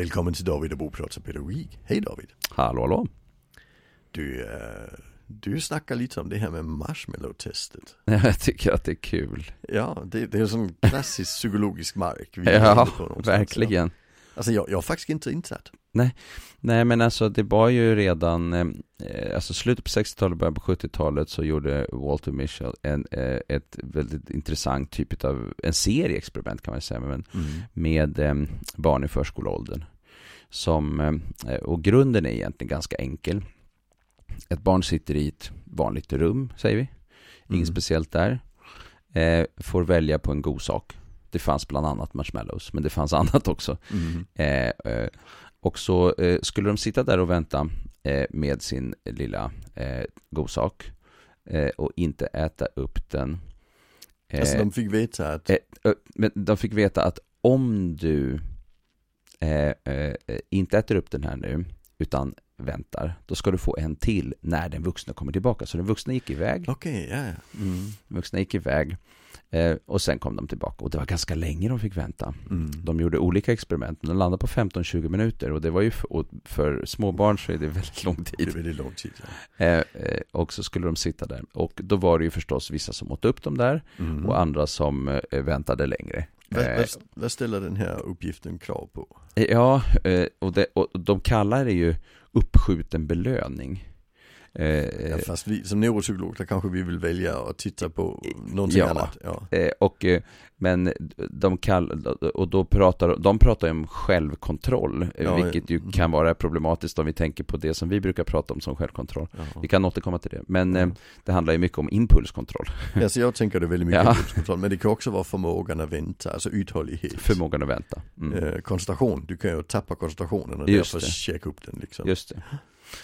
Välkommen till David och Bo pratar pedagogik. Hej David. Hallå hallå. Du, uh, du snackar lite om det här med marshmallow-testet. Jag tycker att det är kul. Ja, det, det är en sån klassisk psykologisk mark. Vi ja, verkligen. Alltså jag, jag har faktiskt inte insatt. Nej, nej men alltså det var ju redan, eh, alltså slutet på 60-talet, början på 70-talet så gjorde Walter Mischel en, eh, ett väldigt intressant typ av, en serie experiment kan man säga, men, mm. med eh, barn i förskoleåldern. Som, eh, och grunden är egentligen ganska enkel. Ett barn sitter i ett vanligt rum, säger vi. Inget mm. speciellt där. Eh, får välja på en god sak. Det fanns bland annat marshmallows, men det fanns annat också. Mm. Eh, eh, och så eh, skulle de sitta där och vänta eh, med sin lilla eh, godsak eh, och inte äta upp den. alltså de fick veta att? men de fick veta att om du inte äter upp den här nu, utan väntar, då ska du få en till när den vuxna kommer tillbaka. Så den vuxna gick iväg. Okej, okay, ja, yeah. mm. Vuxna gick iväg. Eh, och sen kom de tillbaka och det var ganska länge de fick vänta. Mm. De gjorde olika experiment, men de landade på 15-20 minuter och det var ju för, för småbarn så är det väldigt lång tid. Det är väldigt lång tid, ja. eh, eh, och så skulle de sitta där och då var det ju förstås vissa som åt upp dem där mm. och andra som eh, väntade längre. Vad, eh, vad, ställer den här uppgiften krav på? Eh, ja, och, det, och de kallar det ju uppskjuten belöning. Eh, ja, fast vi som neuropsykologer kanske vi vill välja att titta på någonting ja, annat. Ja. Eh, och, eh, men de kall, och då pratar de pratar om självkontroll, ja, vilket ju mm. kan vara problematiskt om vi tänker på det som vi brukar prata om som självkontroll. Vi kan återkomma till det, men det handlar ju mycket om impulskontroll. Ja, så jag tänker det väldigt mycket impulskontroll, men det kan också vara förmågan att vänta, alltså uthållighet. Förmågan att vänta. Mm. koncentration, du kan ju tappa koncentrationen och Just därför det. checka upp den liksom. Just det.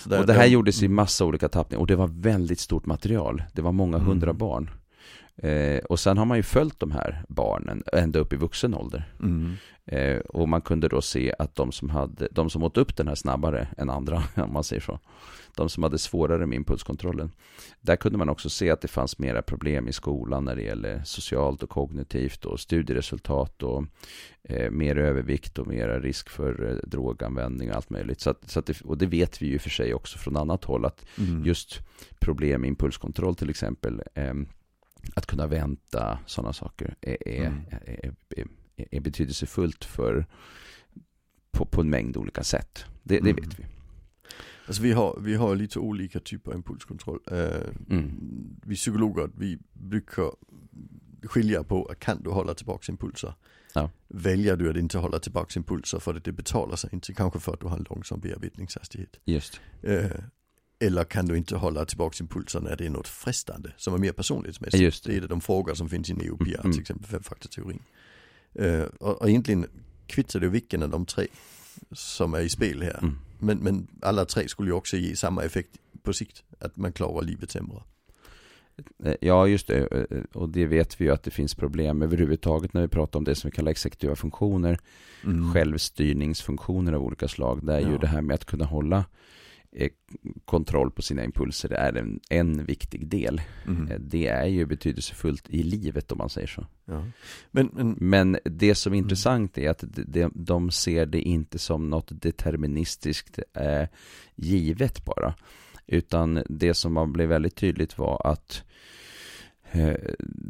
Där, och det här där... gjordes i massa olika tappningar och det var väldigt stort material. Det var många mm. hundra barn. Eh, och sen har man ju följt de här barnen ända upp i vuxen ålder. Mm. Eh, och man kunde då se att de som, hade, de som åt upp den här snabbare än andra, om man säger så, de som hade svårare med impulskontrollen, där kunde man också se att det fanns mera problem i skolan när det gäller socialt och kognitivt och studieresultat och eh, mer övervikt och mera risk för eh, droganvändning och allt möjligt. Så att, så att det, och det vet vi ju för sig också från annat håll att mm. just problem med impulskontroll till exempel, eh, att kunna vänta, sådana saker är, är, mm. är, är, är betydelsefullt för på, på en mängd olika sätt. Det, det mm. vet vi. Alltså vi har, vi har lite olika typer av impulskontroll. Uh, mm. Vi psykologer, vi brukar skilja på, kan du hålla tillbaka impulser? Ja. Väljer du att inte hålla tillbaka impulser för att det betalar sig inte, kanske för att du har en långsam bearbetningshastighet. Just. Uh, eller kan du inte hålla tillbaka impulser när det är något frestande som är mer personlighetsmässigt. Just det. det är de frågor som finns i NeoPR, mm. till exempel femfaktorteorin. Uh, och, och egentligen kvittar det vilken av de tre som är i spel här. Mm. Men, men alla tre skulle ju också ge samma effekt på sikt, att man klarar livet sämre. Eh, ja, just det. Eh, och det vet vi ju att det finns problem överhuvudtaget när vi pratar om det som vi kallar exekutiva funktioner. Mm. Självstyrningsfunktioner av olika slag. Det är ja. ju det här med att kunna hålla Eh, kontroll på sina impulser är en, en viktig del. Mm. Det är ju betydelsefullt i livet om man säger så. Ja. Men, men, men, det som är mm. intressant är att de, de ser det inte som något deterministiskt eh, givet bara. Utan det som man blev väldigt tydligt var att eh,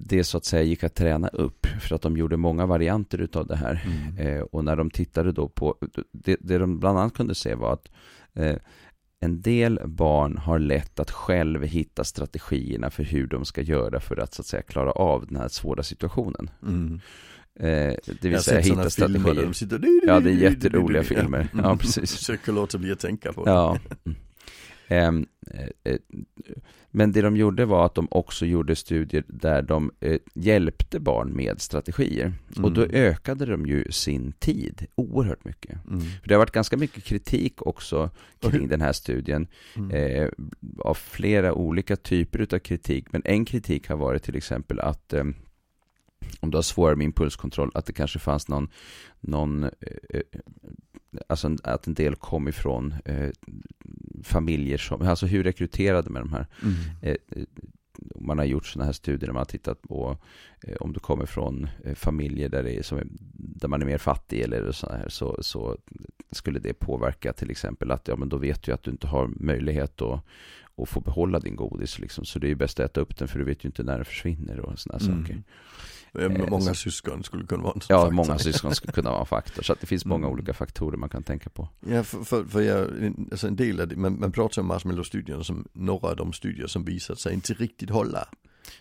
det så att säga gick att träna upp för att de gjorde många varianter utav det här. Mm. och när de tittade då på, det, det de bland annat kunde se var att en del barn har lätt att själv hitta strategierna för hur de ska göra för att så att säga klara av den här svåra situationen. Mm. Eh, det vill säga hitta strategier. De sitter, ja, det är jätteroliga filmer. Ja, precis. Försöker låta bli att tänka på det. Ja. Ehm, eh, eh, men det de gjorde var att de också gjorde studier där de eh, hjälpte barn med strategier. Mm. Och då mm. ökade de ju sin tid oerhört mycket. Mm. För det har varit ganska mycket kritik också kring den här studien. Mm. Av flera olika typer av kritik. Men en kritik har varit till exempel att eh, om du har svårare med impulskontroll, att det kanske fanns någon, någon eh, alltså att en del kom ifrån eh, familjer som, alltså hur rekryterade med de här? Mm. Eh, man har gjort sådana här studier där man har tittat på eh, om du kommer från eh, familjer där, det är som, där man är mer fattig eller så här så, så skulle det påverka till exempel att ja men då vet du att du inte har möjlighet att, att få behålla din godis liksom. Så det är ju bäst att äta upp den för du vet ju inte när den försvinner och sådana mm. saker. Eh, många så, syskon skulle kunna vara en Ja, faktor. många syskon skulle kunna vara en faktor. Så det finns många mm. olika faktorer man kan tänka på. Ja, för, för, för jag, alltså en del av det, man, man pratar om marshmallow-studierna som några av de studier som visat sig inte riktigt hålla.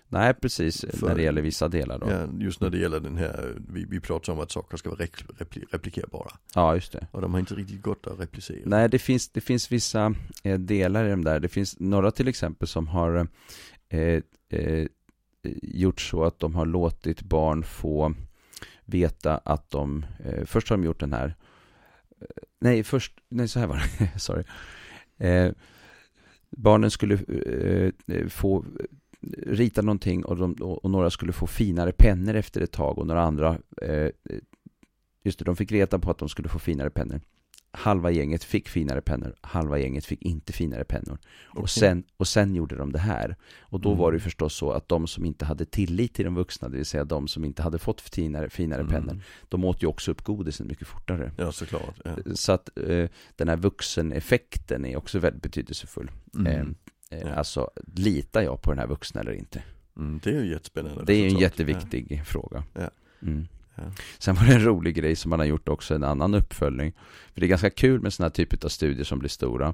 Nej, precis, för, när det gäller vissa delar då. Ja, just när det gäller den här, vi, vi pratar om att saker ska vara repli, replikerbara. Ja, just det. Och de har inte riktigt gått att replicera. Nej, det finns, det finns vissa eh, delar i de där. Det finns några till exempel som har eh, eh, gjort så att de har låtit barn få veta att de, eh, först har de gjort den här, eh, nej först, nej så här var det, sorry. Eh, barnen skulle få rita någonting och, de, och, några skulle få finare pennor efter ett tag och några andra, eh, just det, de fick reta på att de skulle få finare pennor halva gänget fick finare pennor, halva gänget fick inte finare pennor. Okay. Och, sen, och sen gjorde de det här. Och då mm. var det förstås så att de som inte hade tillit till de vuxna, det vill säga de som inte hade fått finare, finare mm. pennor, de åt ju också upp godisen mycket fortare. Ja, såklart. Ja. Så att eh, den här vuxeneffekten är också väldigt betydelsefull. Mm. Eh, eh, ja. Alltså, litar jag på den här vuxna eller inte? Mm, det är ju jättespännande. Det är en jätteviktig ja. fråga. Ja. Mm. Sen var det en rolig grej som man har gjort också, en annan uppföljning. För det är ganska kul med sådana här typer av studier som blir stora.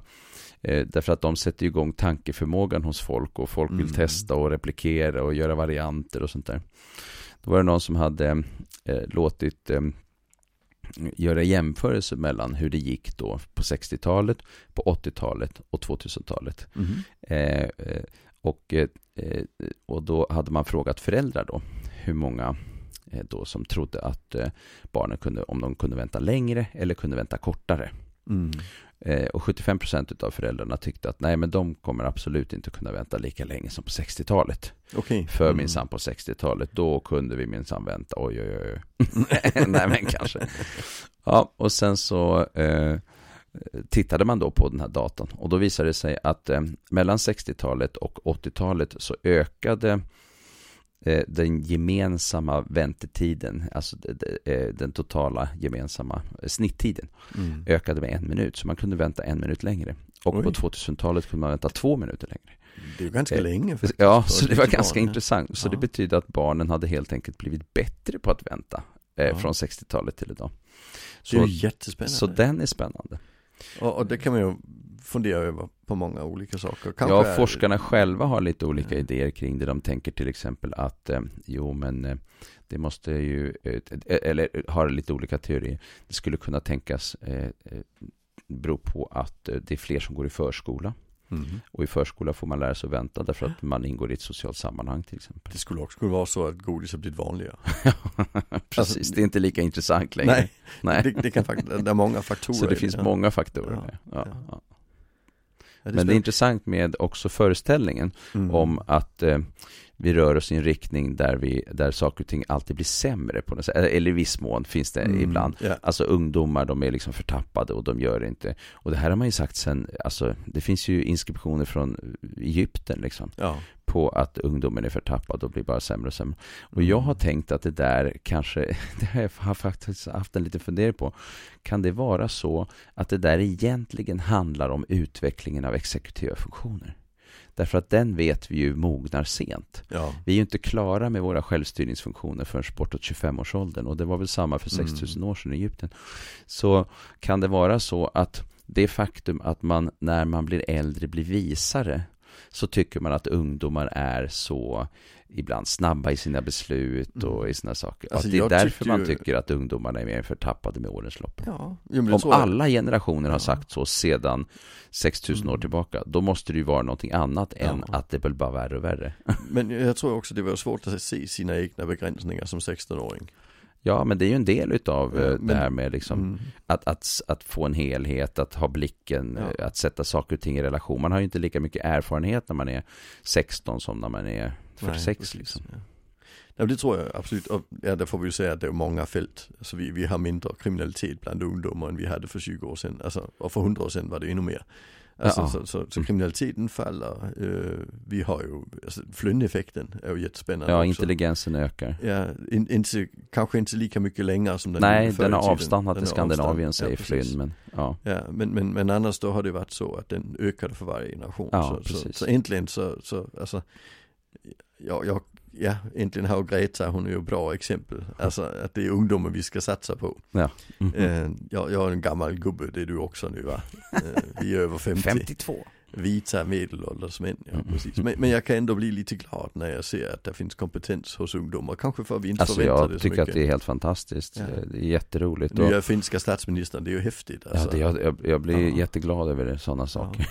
Eh, därför att de sätter igång tankeförmågan hos folk och folk vill mm. testa och replikera och göra varianter och sånt där. Då var det någon som hade eh, låtit eh, göra jämförelser mellan hur det gick då på 60-talet, på 80-talet och 2000-talet. Mm. Eh, eh, och, eh, och då hade man frågat föräldrar då hur många Eh, då som trodde att eh, barnen kunde, om de kunde vänta längre eller kunde vänta kortare. Mm. Eh, och 75 procent av föräldrarna tyckte att nej men de kommer absolut inte kunna vänta lika länge som på 60-talet. Okay. För mm. minsann på 60-talet, då kunde vi minsann vänta, oj oj oj. nej men kanske. Ja, och sen så eh, tittade man då på den här datan och då visade det sig att eh, mellan 60-talet och 80-talet så ökade den gemensamma väntetiden, alltså eh, den totala gemensamma eh, snitttiden, mm. ökade med en minut. Så man kunde vänta en minut längre. Och Oj. på 2000-talet kunde man vänta två minuter längre. Det är ganska eh, länge. Faktiskt. Ja, så det var ganska barn, intressant. Så ja. det betyder att barnen hade helt enkelt blivit bättre på att vänta eh, ja. från 60-talet till idag. Så, det är jättespännande. Så den är spännande. Och, och det kan man ju fundera över på många olika saker. Kanske ja, forskarna är... själva har lite olika idéer kring det. De tänker till exempel att, eh, jo men eh, det måste ju, eh, eller har lite olika teorier. Det skulle kunna tänkas eh, eh bero på att eh, det är fler som går i förskola. Mm. Och i förskola får man lära sig att vänta därför att man ingår i ett socialt sammanhang till exempel. Det skulle också kunna vara så att godis har blivit vanligare. Precis, alltså, det är inte lika intressant längre. Nej, nej. Det, det, kan det är många faktorer. Så det finns det. många faktorer. Ja, ja, ja. Det Men det är intressant med också föreställningen mm. om att eh, vi rör oss i en riktning där, vi, där saker och ting alltid blir sämre på något sätt. Eller i viss mån finns det mm, ibland. Yeah. Alltså ungdomar, de är liksom förtappade och de gör det inte. Och det här har man ju sagt sen, alltså det finns ju inskriptioner från Egypten liksom. Ja. På att ungdomen är förtappad och blir bara sämre och sämre. Och jag har tänkt att det där kanske, det har jag faktiskt haft en liten fundering på. Kan det vara så att det där egentligen handlar om utvecklingen av exekutiva funktioner? Därför att den vet vi ju mognar sent. Ja. Vi är ju inte klara med våra självstyrningsfunktioner förrän bortåt 25-årsåldern. Och det var väl samma för 6000 mm. år sedan i Egypten. Så kan det vara så att det faktum att man när man blir äldre blir visare så tycker man att ungdomar är så ibland snabba i sina beslut och i sina saker. Alltså, att det är därför man tycker att ungdomarna är mer förtappade med årens lopp. Ja, Om så... alla generationer har sagt så sedan 6000 mm. år tillbaka, då måste det ju vara någonting annat ja. än att det blir bara värre och värre. Men jag tror också det var svårt att se sina egna begränsningar som 16-åring. Ja, men det är ju en del utav ja, eh, men, det här med liksom mm. att, att, att få en helhet, att ha blicken, ja. Eh, att sätta saker och ting i relation. Man har ju inte lika mycket erfarenhet när man är 16 som när man är 46 Nej, liksom. Ja. Ja, det tror jag absolut. Och ja, där får vi ju säga att det är många fält. Alltså vi, vi har mindre kriminalitet bland ungdomar än vi hade för 20 år sedan. Alltså, och för 100 år sedan var det ännu mer. Alltså, ja. så, så, så, kriminaliteten faller. Uh, vi har ju, alltså, flyndeffekten är ju jättespännande Ja, också. intelligensen ökar. Ja, in, inte, kanske inte lika mycket längre som den Nej, den har avstannat i Skandinavien säger ja, Flynn. Men, ja. Ja, men, men, men annars då har det varit så att den ökade för varje generation. Ja, så, så, så äntligen så, så alltså, jag, jag ja, egentligen har Greta, hon är ju bra exempel. Alltså att det är ungdomar vi ska satsa på. Ja. Mm -hmm. jag, jag är en gammal gubbe, det är du också nu va? Eh, vi är över 50. 52 vita medelålders män. Ja, mm. precis. Men, men, jag kan ändå bli lite glad när jag ser att det finns kompetens hos ungdomar. Kanske för att vi inte alltså, förväntar det så mycket. Jag tycker att det är helt fantastiskt. Ja. Det är jätteroligt. Nya och... finska statsministern, det är ju häftigt. Alltså. Ja, det, jag, jag, blir ja. jätteglad över det, sådana saker.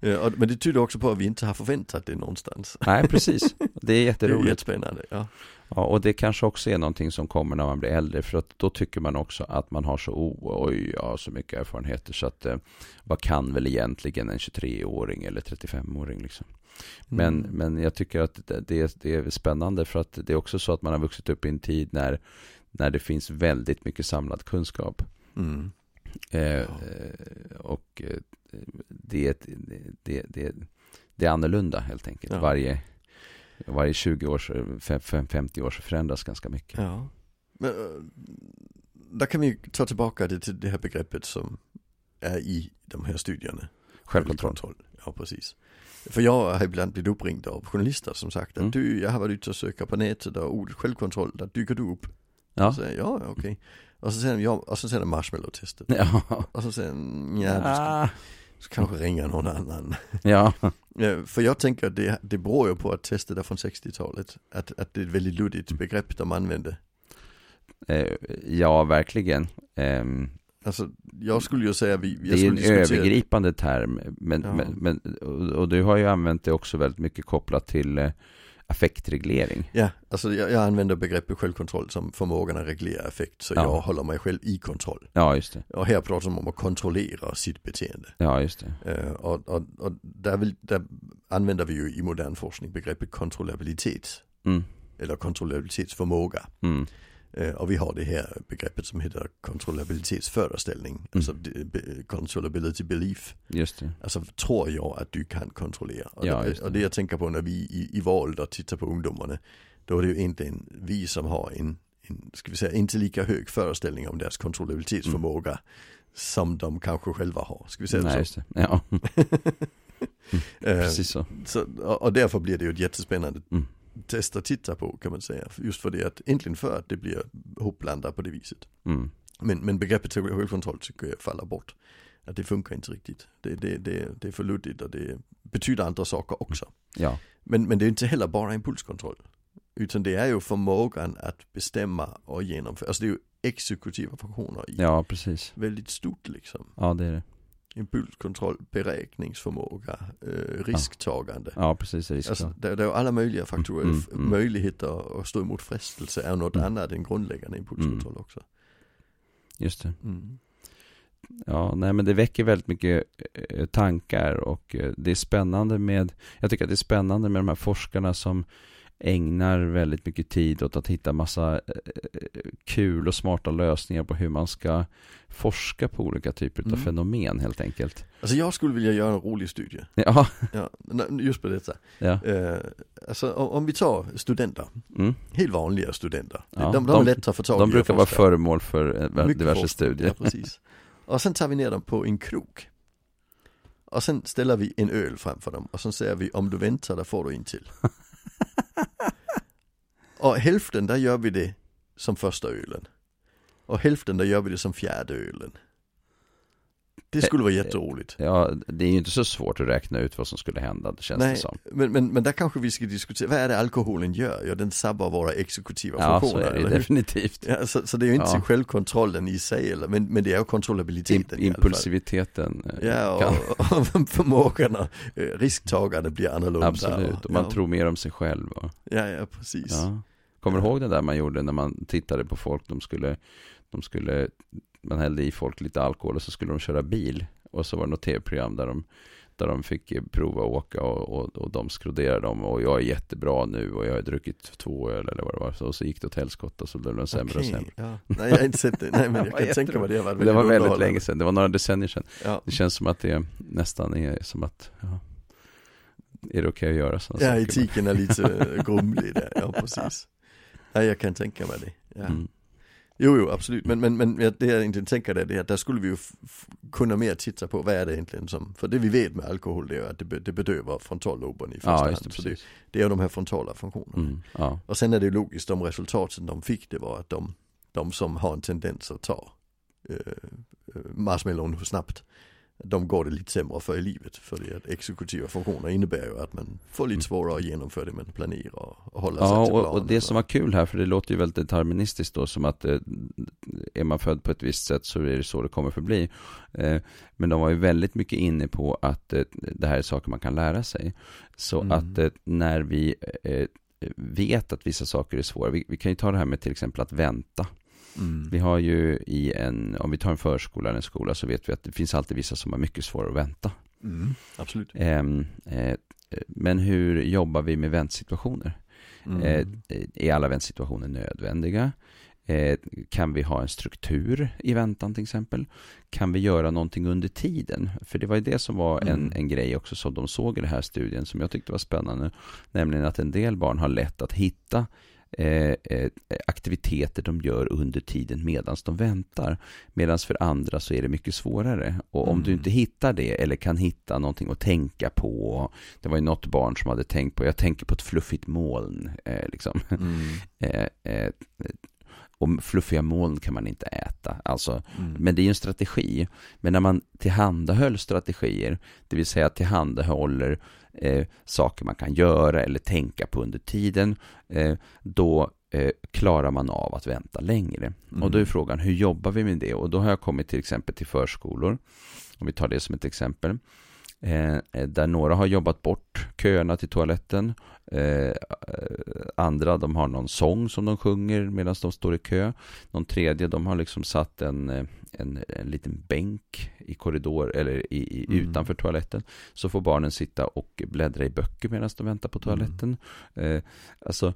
Ja. men det tyder också på att vi inte har förväntat det någonstans. Nej, precis. Det är jätteroligt. Det är jättespännande, ja. Ja, och det kanske också är någonting som kommer när man blir äldre. För att då tycker man också att man har så, oh, oj, jag har så mycket erfarenheter. Så att eh, vad kan väl egentligen en 23-åring eller 35-åring liksom. Men, mm. men jag tycker att det, det är spännande för att det är också så att man har vuxit upp i en tid när, när det finns väldigt mycket samlad kunskap. Mm. Eh, ja. Och eh, det, det, det, det är annorlunda helt enkelt. Ja. Varje varje 20 år, 50 år så förändras ganska mycket. Ja. Men eh, där kan vi ta tillbaka det till det här begreppet som är i de här studierna. Självkontroll. Ja, precis. För jag har ibland blivit uppringd av journalister som sagt att mm. du, jag har varit ute och sökt på nätet och ordet självkontroll, där dyker du upp. Ja. Så säger jag, ja, okej. Okay. Och så säger de, ja, och så säger de marshmallow-testet. Ja. Och så säger de, ja, du ska, ah. Så kanske ringa någon annan. Ja. För jag tänker att det, det beror ju på att testet är från 60-talet. Att, att det är ett väldigt luddigt begrepp de använder. Eh, ja, verkligen. Eh, alltså, jag skulle ju säga vi, Det är en diskutera... övergripande term. Men, ja. men, men, och du har ju använt det också väldigt mycket kopplat till eh, affektreglering. Ja, alltså jag, jag, använder begreppet självkontroll som förmågan att reglera affekt. Så ja. jag håller mig själv i kontroll. Ja, just det. Och här pratar man om att kontrollera sitt beteende. Ja, just det. Uh, och, och, och där, vill, där, använder vi ju i modern forskning begreppet kontrollabilitet. Mm. Eller kontrollabilitetsförmåga. Mm. Eh, och vi har det här begreppet som heter kontrollabilitetsföreställning. Mm. Alltså controllability belief. Just det. Alltså tror jag att du kan kontrollera. Och, ja, det, och det jag tänker på när vi i, i Valda tittar på ungdomarna. Då är det ju egentligen vi som har en, en ska vi säga, inte lika hög föreställning om deras kontrollabilitetsförmåga. Mm. Som de kanske själva har. Ska vi säga Nej, så? Ja. mm. Precis så. så. Och därför blir det ju ett jättespännande mm testa titta på kan man säga. Just för det att, egentligen för att det blir hopblandat på det viset. Mm. Men, men begreppet självkontroll tycker jag faller bort. Att det funkar inte riktigt. Det, det, det, det är för luddigt och det betyder andra saker också. Mm. Ja. Men, men det är inte heller bara impulskontroll. Utan det är ju förmågan att bestämma och genomföra. Alltså det är ju exekutiva funktioner i ja, precis. väldigt stort liksom. Ja, det är det impulskontroll, beräkningsförmåga, eh, risktagande. Ja, precis. Alltså, det, det är alla möjliga faktorer. Mm, mm, mm. Möjligheter att stå emot frestelse är något mm. annat än grundläggande impulskontroll mm. också. Just det. Mm. Ja, nej men det väcker väldigt mycket eh, tankar och eh, det är spännande med, jag tycker att det är spännande med de här forskarna som ägnar väldigt mycket tid åt att hitta massa eh, kul och smarta lösningar på hur man ska forska på olika typer av mm. fenomen helt enkelt. Alltså jag skulle vilja göra en rolig studie. Ja. ja just på detta. Ja. Uh, alltså om vi tar studenter, mm. helt vanliga studenter. Ja. De, de, de är lätta att få tag De brukar vara föremål för eh, diverse forskning. studier. Ja, precis. Och sen tar vi ner dem på en krok. Och sen ställer vi en öl framför dem och sen säger vi om du väntar där får du en till. och hälften där gör vi det som första ölen. Och hälften där gör vi det som fjärde ölen. Det skulle vara jätteroligt. Ja, det är ju inte så svårt att räkna ut vad som skulle hända, det känns Nej, det som. Men, men, men där kanske vi ska diskutera, vad är det alkoholen gör? Ja, den sabbar våra exekutiva ja, funktioner. Ja, så är det definitivt. Ja, så, så, det är ju inte ja. självkontrollen i sig, eller, men, men det är ju kontrollabiliteten. impulsiviteten. Eh, ja, och, och förmågan, eh, risktagandet blir annorlunda. Absolut, och man ja. tror mer om sig själv. Och... Ja, ja, precis. Kommer du ihåg det där man gjorde när man tittade på folk, de skulle, de skulle, man hällde i folk lite alkohol och så skulle de köra bil. Och så var det något tv-program där de, 28, de fick prova att åka och, och, och de skroderade dem och jag är jättebra nu och jag har druckit två öl eller vad det var. Så, och så gick det åt helskotta så blev de sämre okay, och sämre. Ja. Nej jag har inte sett det, nej men jag kan tänka mig det var Det var väldigt länge sedan, det var några decennier sedan. Ja. Det känns som att det nästan är som att, ja, är det okej okay att göra sådana ja, saker? Ja, etiken är lite grumlig där, ja precis. Ja, jag kan tänka mig det. Ja. Mm. Jo, jo, absolut. Men, men, men det jag inte tänker det är att där skulle vi ju kunna mer titta på vad är det egentligen som, för det vi vet med alkohol det är att det, det bedövar frontalloben i första ja, hand. Så det, det är de här frontala funktionerna. Mm, ja. Och sen är det logiskt, de resultaten de fick det var att de, de som har en tendens att ta eh, eh marshmallown snabbt de går det lite sämre för i livet. För det att exekutiva funktioner innebär ju att man får lite mm. svårare att genomföra det man planerar och hålla ja, sig till planen. och det som var kul här, för det låter ju väldigt deterministiskt då, som att eh, är man född på ett visst sätt så är det så det kommer förbli. Eh, men de var ju väldigt mycket inne på att eh, det här är saker man kan lära sig. Så mm. att när vi vet att vissa saker är svåra, vi, vi kan ju ta det här med till exempel att vänta. Mm. Vi har ju i en, om vi tar en förskola eller en skola så vet vi att det finns alltid vissa som har mycket svårare att vänta. Mm. Absolut. Eh, eh, men hur jobbar vi med väntsituationer? Mm. Eh, är alla väntsituationer nödvändiga? Eh, kan vi ha en struktur i väntan till exempel? Kan vi göra någonting under tiden? För det var ju det som var en, mm. en grej också som de såg i den här studien som jag tyckte var spännande. Nämligen att en del barn har lätt att hitta Eh, eh, aktiviteter de gör under tiden medan de väntar. Medan för andra så är det mycket svårare. Och om mm. du inte hittar det eller kan hitta någonting att tänka på. Det var ju något barn som hade tänkt på, jag tänker på ett fluffigt moln. Eh, liksom. Mm. Eh, och fluffiga moln kan man inte äta. Alltså, mm. Men det är ju en strategi. Men när man tillhandahöll strategier, det vill säga tillhandahåller eh, saker man kan göra eller tänka på under tiden, eh, då eh, klarar man av att vänta längre. Mm. Och då är frågan, hur jobbar vi med det? Och då har jag kommit till exempel till förskolor, om vi tar det som ett exempel, eh, där några har jobbat bort köerna till toaletten, eh, andra de har någon sång som de sjunger medan de står i kö, någon tredje de har liksom satt en, eh, en, en liten bänk i korridor eller i, i mm. utanför toaletten. Så får barnen sitta och bläddra i böcker medan de väntar på toaletten. Mm. Eh, alltså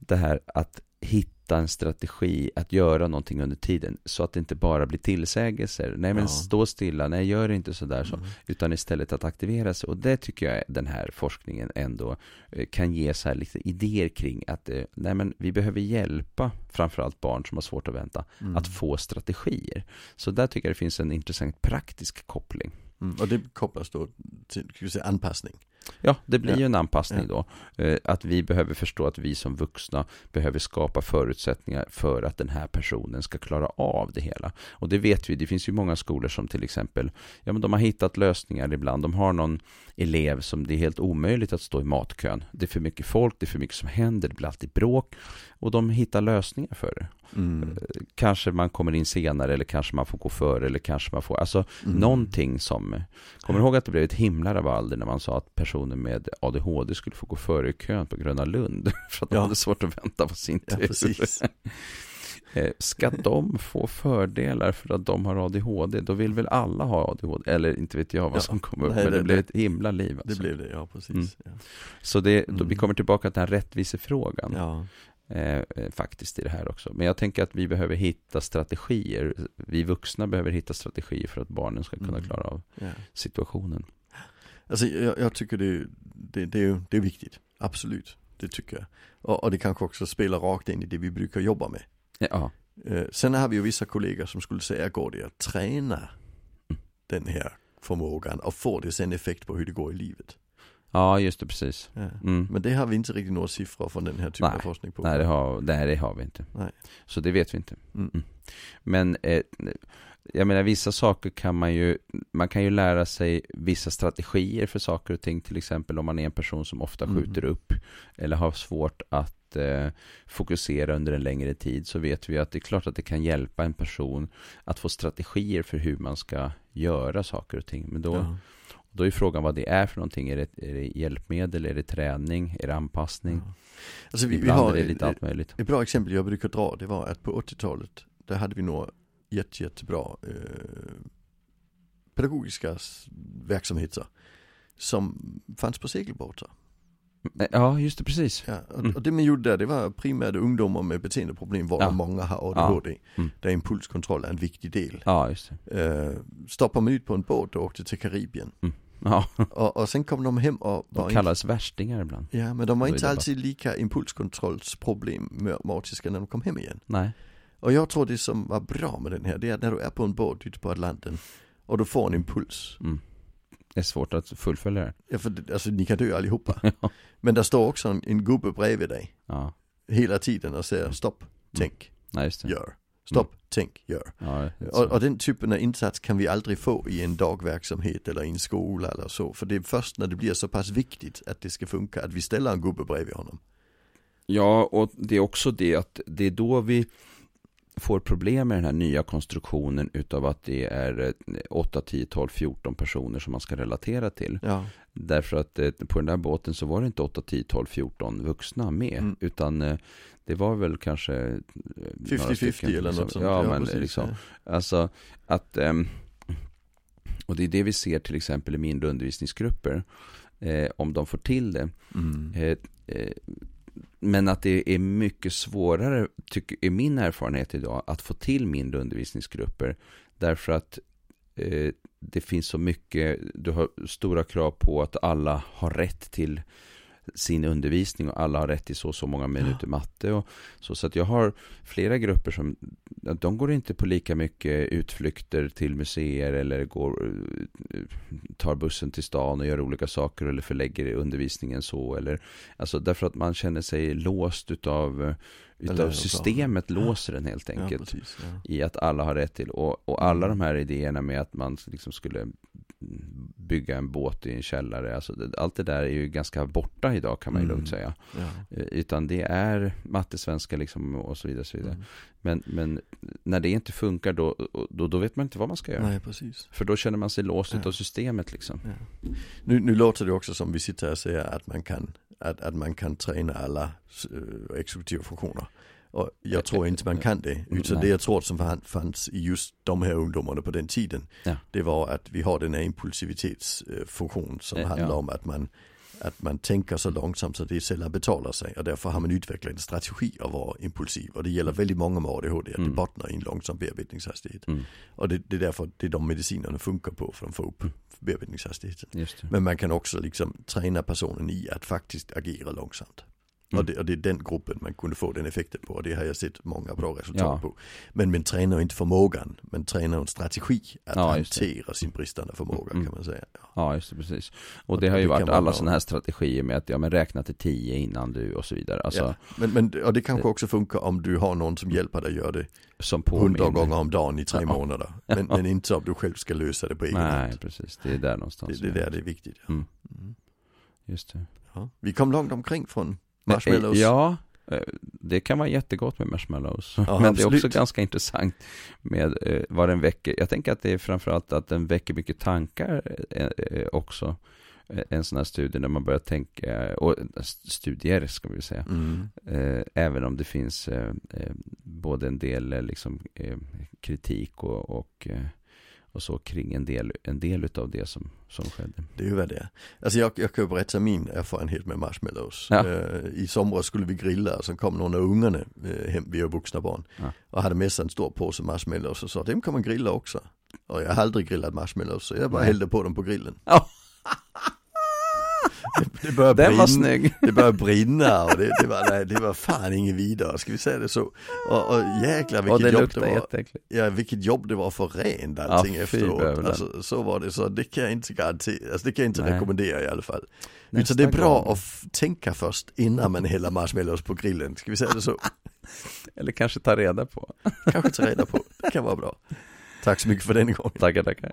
det här att hitta en strategi att göra någonting under tiden så att det inte bara blir tillsägelser. Nej men ja. stå stilla, nej gör inte sådär så. Mm. Utan istället att aktivera sig. Och det tycker jag den här forskningen ändå eh, kan ge så här lite idéer kring att eh, nej men vi behöver hjälpa framförallt barn som har svårt att vänta mm. att få strategier. Så där tycker jag det finns en intressant praktisk koppling. Mm. Och det kopplas då till säga, anpassning. Ja, det blir ju en anpassning då. Eh, att vi behöver förstå att vi som vuxna behöver skapa förutsättningar för att den här personen ska klara av det hela. Och det vet vi, det finns ju många skolor som till exempel, ja men de har hittat lösningar ibland. De har någon elev som det är helt omöjligt att stå i matkön. Det är för mycket folk, det är för mycket som händer, det blir alltid bråk. Och de hittar lösningar för det. Mm. Kanske man kommer in senare eller kanske man får gå före eller kanske man får, alltså mm. någonting som Kommer du ihåg att det blev ett himla rabalder när man sa att personer med ADHD skulle få gå före i kön på Gröna Lund för att de hade svårt att vänta på sin tur. Ja, eh, Ska de få fördelar för att de har ADHD? Då vill väl alla ha ADHD? Eller inte vet jag vad ja, som kom upp, nej, men det, det, blev ett himla liv. Alltså. Det blev det, ja precis. Mm. Ja. Så det, då, vi mm. kommer tillbaka till den rättvisefrågan. Ja. Eh, eh, faktiskt i det här också. Men jag tänker att vi behöver hitta strategier. Vi vuxna behöver hitta strategier för att barnen ska kunna mm. klara av yeah. situationen. Alltså jag, jag tycker det, det, det, är, det är viktigt, absolut. Det tycker jag. Och, och, det kanske också spelar rakt in i det vi brukar jobba med. Ja. Eh, sen har vi ju vissa kollegor som skulle säga, går det att träna mm. den här förmågan och får det sen effekt på hur det går i livet? Ja, just det, precis. Ja. Mm. Men det har vi inte riktigt några siffror från den här typen nej, av forskning på. Nej, det har, nej, det har vi inte. Nej. Så det vet vi inte. Mm. Mm. Men eh, jag menar vissa saker kan man ju, man kan ju lära sig vissa strategier för saker och ting. Till exempel om man är en person som ofta mm. skjuter upp eller har svårt att eh, fokusera under en längre tid så vet vi att det är klart att det kan hjälpa en person att få strategier för hur man ska göra saker och ting. Men då ja då är frågan vad det är för någonting. Är det, är det hjälpmedel, är det träning, är det anpassning? Ja. Alltså vi, vi har är det lite allt möjligt. Ett bra exempel jag brukar dra det var att på 80-talet där hade vi några jätte, jättebra eh, pedagogiska verksamheter. som fanns på segelbåtar. Ja, just det, precis. Ja, och, mm. och det man gjorde där, det var primärt ungdomar med beteendeproblem, var ja. många har ADHD. Ja. Mm. Där impulskontroll är en viktig del. Ja, just det. Uh, stoppar man ut på en båt och åkte till Karibien. Mm. Ja. Och, och sen kom de hem och var De kallas inte... värstingar ibland. Ja, men de var inte alltid lika impulskontrollsproblem mautiska när de kom hem igen. Nej. Och jag tror det som var bra med den här, det är att när du är på en båt ute på Atlanten och du får en impuls. Mm. Det är svårt att fullfölja det. Ja, för alltså ni kan dö allihopa. ja. Men där står också en, en gubbe bredvid dig. Ja. Hela tiden och säger stopp, mm. tänk, mm. gör. Stopp, mm. tänk, gör. Ja, och, och, den typen av insats kan vi aldrig få i en dagverksamhet eller i en skola eller så. För det är först när det blir så pass viktigt att det ska funka att vi ställer en gubbe bredvid honom. Ja, och det är också det att det är då vi får problem med den här nya konstruktionen utav att det är 8, 10, 12, 14 personer som man ska relatera till. Ja. Därför att eh, på den där båten så var det inte 8, 10, 12, 14 vuxna med. Mm. Utan eh, det var väl kanske 50-50 eller något sånt. Ja, men precis, liksom. Ja. Alltså att och det är det vi ser till exempel i mindre undervisningsgrupper. Eh, om de får till det. Mm. Men att det är mycket svårare, tycker, är min erfarenhet idag, att få till mindre undervisningsgrupper. Därför att eh, det finns så mycket, du har stora krav på att alla har rätt till sin undervisning och alla har rätt till så och så många minuter matte och så. Så att jag har flera grupper som, de går inte på lika mycket utflykter till museer eller går, tar bussen till stan och gör olika saker eller förlägger undervisningen så eller, alltså därför att man känner sig låst utav Utav systemet ja. låser den helt enkelt. Ja, precis, ja. I att alla har rätt till. Och, och alla mm. de här idéerna med att man liksom skulle bygga en båt i en källare. Alltså, allt det där är ju ganska borta idag kan man ju mm. lugnt säga. Ja. Eh, utan det är matte, svenska liksom och så vidare. Så vidare. Mm. Men, men när det inte funkar då, då, då vet man inte vad man ska göra. Nej, precis. För då känner man sig låst ja. av systemet liksom. Ja. Nu, nu låter det också som vi sitter här och säger att man kan, att, att man kan träna alla uh, exekutiva funktioner. Och jag tror inte man kan det. Utan Nej. det jag tror som fanns i just de här ungdomarna på den tiden. Ja. Det var att vi har den här impulsivitetsfunktion som ja. handlar om att man, att man tänker så långsamt så det sällan betalar sig. Och därför har man utvecklat en strategi att vara impulsiv. Och det gäller väldigt många med ADHD. Att mm. det bottnar i en långsam bearbetningshastighet. Mm. Och det, det, är därför det är de medicinerna funkar på. För att få upp mm. bearbetningshastigheten. Men man kan också liksom träna personen i att faktiskt agera långsamt. Mm. Och, det, och, det, är den gruppen man kunde få den effekten på och det har jag sett många bra resultat ja. på. Men man tränar inte förmågan, man tränar en strategi att ja, hantera sin bristande förmåga mm. kan man säga. Ja. ja, just det, precis. Och, och det har ju varit alla sådana här strategier med att ja, men räkna till tio innan du och så vidare. Alltså, ja. men, men, och det kanske också funkar om du har någon som hjälper dig att göra det som hundra gånger om dagen i tre månader. Men, men, inte om du själv ska lösa det på egen hand. Nej, precis. Det är där någonstans. Det, det är där det är viktigt. Mm. Mm. Just det. Vi kom långt omkring från Marshmallows? Ja, eh, det kan vara jättegott med marshmallows. Ja, Men det är också ganska intressant med eh, vad den väcker. Jag tänker att det är framförallt att den väcker mycket tankar eh, också. En sån här studie där man börjar tänka, och studier ska vi säga. Mm. Även om det finns både en del liksom, kritik och, och och så kring en del, en del utav det som, som skedde. Det är ju vad det är. Alltså jag, jag kan ju berätta min erfarenhet med marshmallows. Ja. Uh, I somras skulle vi grilla och så kom någon av ungarna uh, hem, vi har vuxna barn. Ja. Och hade med sig en stor påse marshmallows och sa dem kan man grilla också. Och jag har aldrig grillat marshmallows så jag bara hällde på dem på grillen. Ja. Det började Den brinna, var snygg. Det började brinna och det, det, var, nej, det var fan inget vidare, ska vi säga det så. Och, och jäklar vilket och det jobb det var. Ja, vilket jobb det var för rent allting ja, efteråt. Alltså, så var det, så det kan jag inte garantera, alltså, det kan jag inte nej. rekommendera i alla fall. Nästa det är bra gång. att tänka först innan man häller marshmallows på grillen, ska vi säga det så. Eller kanske ta reda på. kanske ta reda på, det kan vara bra. Tack så mycket för den gången. Tackar, tackar.